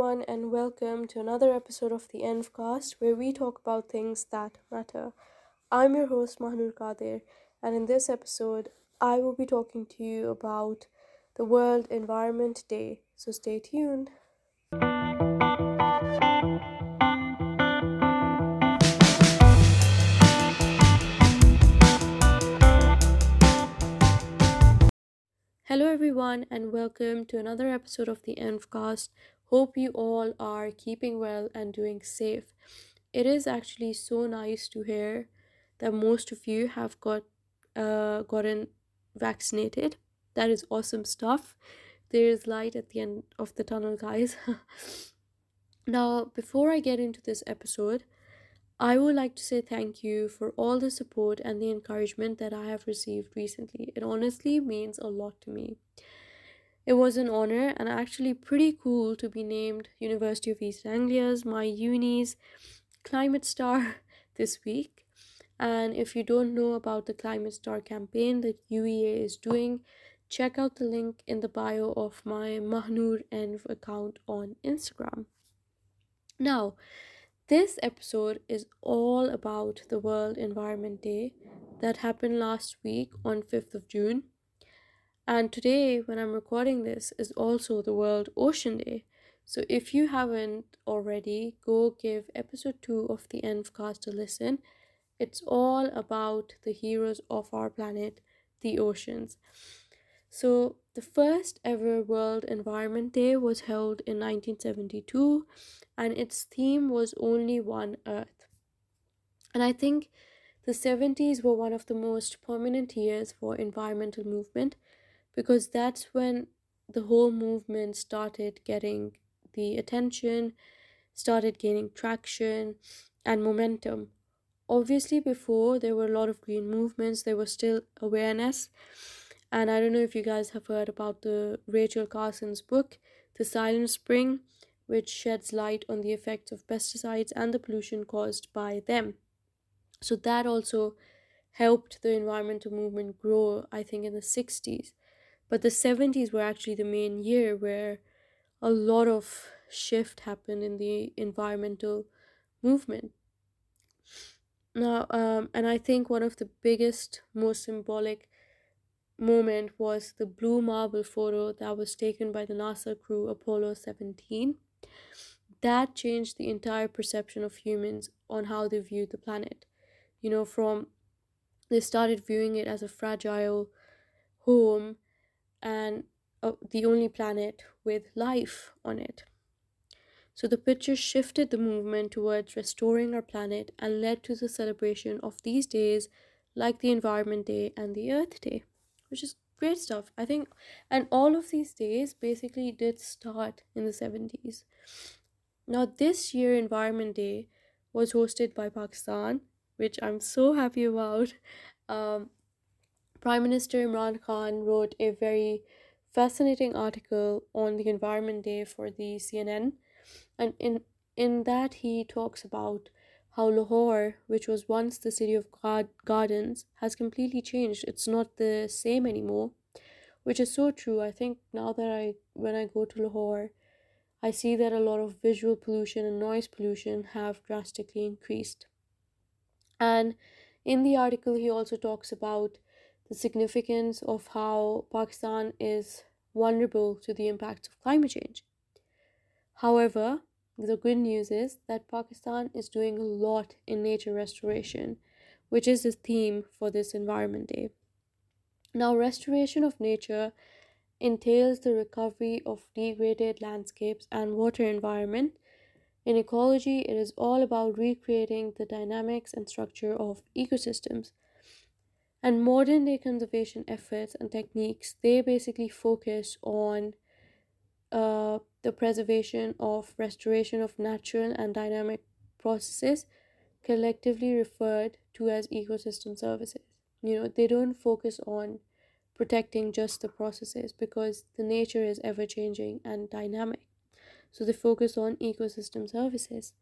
Everyone, and welcome to another episode of the Envcast where we talk about things that matter. I'm your host, Mahnoor Kadir, and in this episode, I will be talking to you about the World Environment Day. So stay tuned. Hello, everyone, and welcome to another episode of the Envcast. Hope you all are keeping well and doing safe. It is actually so nice to hear that most of you have got uh, gotten vaccinated. That is awesome stuff. There is light at the end of the tunnel, guys. now, before I get into this episode, I would like to say thank you for all the support and the encouragement that I have received recently. It honestly means a lot to me. It was an honor and actually pretty cool to be named University of East Anglia's my uni's climate star this week. And if you don't know about the Climate Star campaign that UEA is doing, check out the link in the bio of my Mahnoor Env account on Instagram. Now, this episode is all about the World Environment Day that happened last week on 5th of June. And today, when I'm recording this, is also the World Ocean Day. So if you haven't already, go give episode 2 of the Envcast a listen. It's all about the heroes of our planet, the oceans. So, the first ever World Environment Day was held in 1972, and its theme was Only One Earth. And I think the 70s were one of the most prominent years for environmental movement because that's when the whole movement started getting the attention, started gaining traction and momentum. Obviously, before there were a lot of green movements, there was still awareness and I don't know if you guys have heard about the Rachel Carson's book, The Silent Spring, which sheds light on the effects of pesticides and the pollution caused by them. So that also helped the environmental movement grow, I think, in the 60s. But the 70s were actually the main year where a lot of shift happened in the environmental movement. Now, um, and I think one of the biggest, most symbolic moment was the blue marble photo that was taken by the NASA crew Apollo 17. That changed the entire perception of humans on how they viewed the planet. You know, from they started viewing it as a fragile home and uh, the only planet with life on it. So the picture shifted the movement towards restoring our planet and led to the celebration of these days like the Environment Day and the Earth Day which is great stuff. I think, and all of these days basically did start in the 70s. Now, this year, Environment Day was hosted by Pakistan, which I'm so happy about. Um, Prime Minister Imran Khan wrote a very fascinating article on the Environment Day for the CNN, and in in that he talks about how Lahore, which was once the city of gardens, has completely changed. It's not the same anymore, which is so true. I think now that I, when I go to Lahore, I see that a lot of visual pollution and noise pollution have drastically increased. And in the article, he also talks about the significance of how Pakistan is vulnerable to the impacts of climate change. However, the good news is that Pakistan is doing a lot in nature restoration, which is the theme for this Environment Day. Now, restoration of nature entails the recovery of degraded landscapes and water environment. In ecology, it is all about recreating the dynamics and structure of ecosystems. And modern day conservation efforts and techniques, they basically focus on uh, the preservation of restoration of natural and dynamic processes collectively referred to as ecosystem services. You know they don't focus on protecting just the processes because the nature is ever changing and dynamic. So they focus on ecosystem services.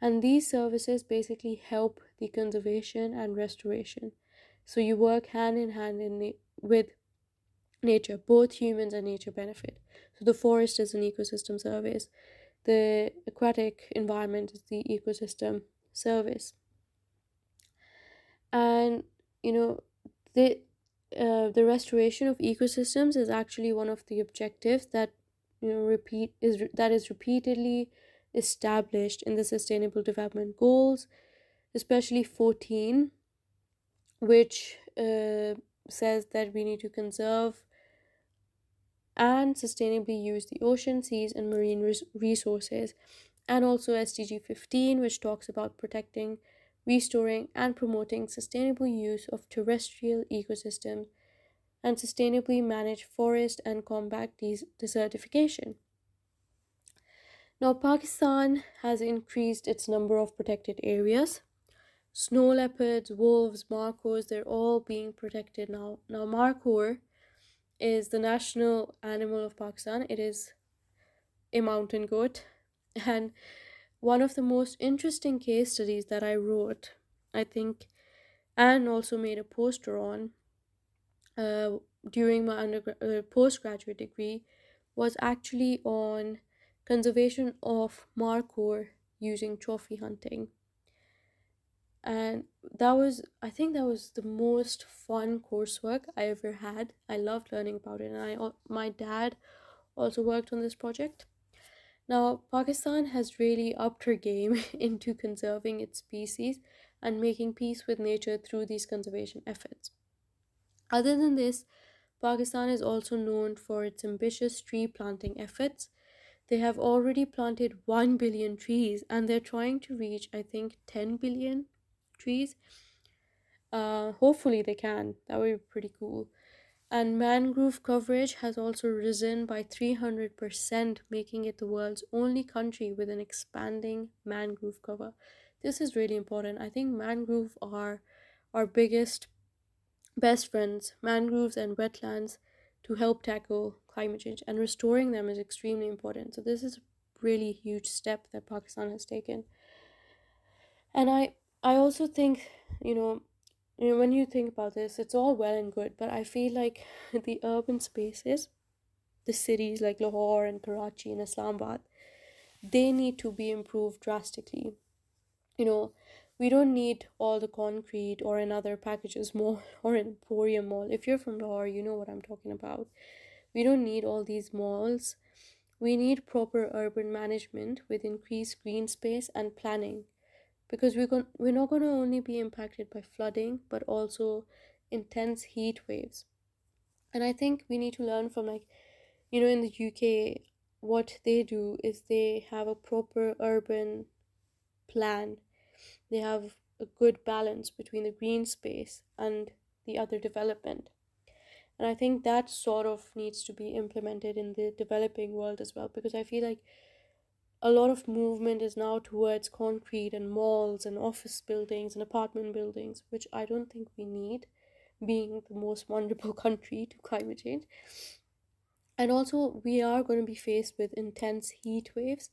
And these services basically help the conservation and restoration so you work hand in hand in with nature both humans and nature benefit so the forest is an ecosystem service the aquatic environment is the ecosystem service. And you know, the uh, the restoration of ecosystems is actually one of the objectives that you know repeat is that is repeatedly established in the sustainable development goals especially 14 which uh, says that we need to conserve and sustainably use the ocean seas and marine res- resources and also sdg 15 which talks about protecting restoring and promoting sustainable use of terrestrial ecosystems and sustainably manage forest and combat des- desertification. Now, Pakistan has increased its number of protected areas. Snow leopards, wolves, markhors, they're all being protected now. Now, markhor is the national animal of Pakistan. It is a mountain goat. And one of the most interesting case studies that I wrote, I think, and also made a poster on uh, during my undergrad uh, postgraduate degree was actually on conservation of markhor using trophy hunting and that was i think that was the most fun coursework i ever had. I loved learning about it and i my dad also worked on this project. Now pakistan has really upped her game into conserving its species and making peace with nature through these conservation efforts. Other than this, Pakistan is also known for its ambitious tree planting efforts. They have already planted 1 billion trees and they're trying to reach, I think, 10 billion trees. Uh, hopefully, they can. That would be pretty cool. And mangrove coverage has also risen by 300%, making it the world's only country with an expanding mangrove cover. This is really important. I think mangrove are our biggest best friends, mangroves, and wetlands to help tackle climate change, and restoring them is extremely important. So, this is a really huge step that Pakistan has taken. And I, I also think, you know, you know, when you think about this, it's all well and good, but I feel like the urban spaces, the cities like Lahore and Karachi and Islamabad, they need to be improved drastically. You know, we don't need all the concrete or another packages mall or an emporium mall. If you're from lahore you know what i'm talking about. We don't need all these malls. We need proper urban management with increased green space and planning because we're, going, we're not going to only be impacted by flooding but also intense heat waves and i think we need to learn from like you know in the uk what they do is they have a proper urban plan they have a good balance between the green space and the other development. And I think that sort of needs to be implemented in the developing world as well because I feel like a lot of movement is now towards concrete and malls and office buildings and apartment buildings, which I don't think we need, being the most vulnerable country to climate change. And also, we are going to be faced with intense heat waves.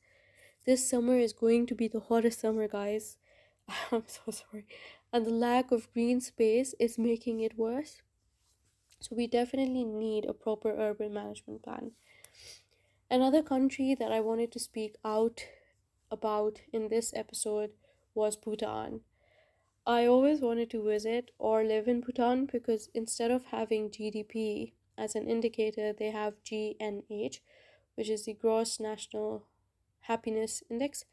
This summer is going to be the hottest summer, guys. I'm so sorry. And the lack of green space is making it worse. So we definitely need a proper urban management plan. Another country that I wanted to speak out about in this episode was Bhutan. I always wanted to visit or live in Bhutan because instead of having GDP as an indicator, they have GNH, which is the Gross National Happiness Index,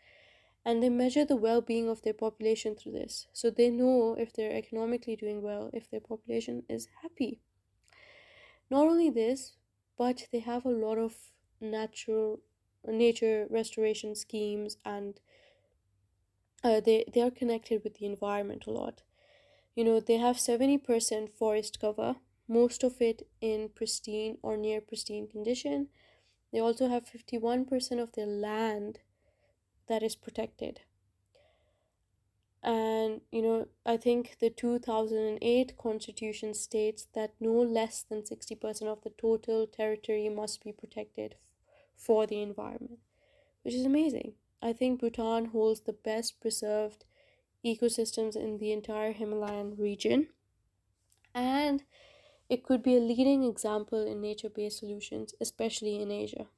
and they measure the well-being of their population through this so they know if they're economically doing well if their population is happy not only this but they have a lot of natural nature restoration schemes and uh, they they are connected with the environment a lot. You know they have 70% forest cover most of it in pristine or near pristine condition. They also have 51% of their land that is protected. And you know i think the 2008 constitution states that no less than 60% of the total territory must be protected for the environment which is amazing i think bhutan holds the best preserved ecosystems in the entire himalayan region and it could be a leading example in nature based solutions especially in asia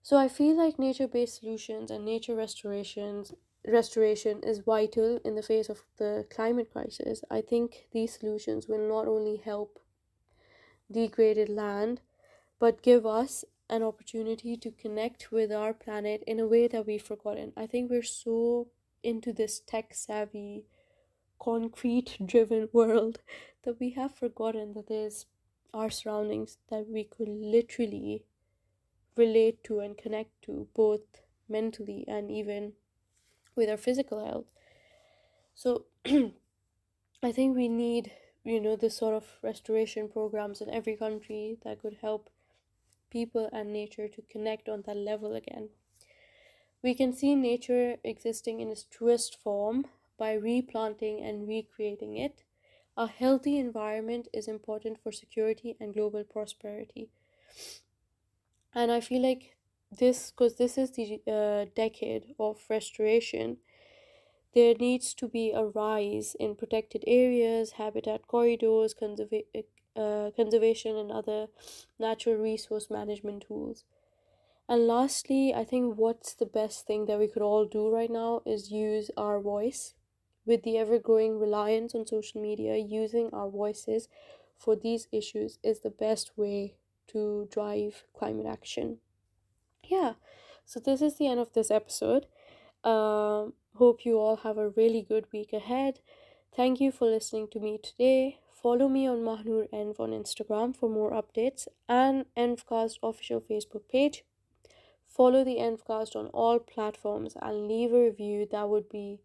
So I feel like nature-based solutions and nature restorations restoration is vital in the face of the climate crisis. I think these solutions will not only help degraded land but give us an opportunity to connect with our planet in a way that we've forgotten. I think we're so into this tech savvy, concrete driven world that we have forgotten that there's our surroundings that we could literally relate to and connect to both mentally and even with our physical health. So I think we need, you know, this sort of restoration programs in every country that could help people and nature to connect on that level again. We can see nature existing in its truest form by replanting and recreating it. A healthy environment is important for security and global prosperity. And I feel like this, because this is the uh, decade of restoration, there needs to be a rise in protected areas, habitat corridors, conserva- uh, conservation, and other natural resource management tools. And lastly, I think what's the best thing that we could all do right now is use our voice. With the ever growing reliance on social media, using our voices for these issues is the best way to drive climate action. Yeah, so this is the end of this episode. Um, hope you all have a really good week ahead. Thank you for listening to me today. Follow me on Mahnoor Env on Instagram for more updates and Envcast official Facebook page. Follow the Envcast on all platforms and leave a review. That would be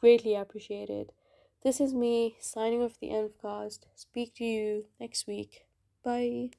greatly appreciated. This is me signing off the Envcast. Speak to you next week. Bye.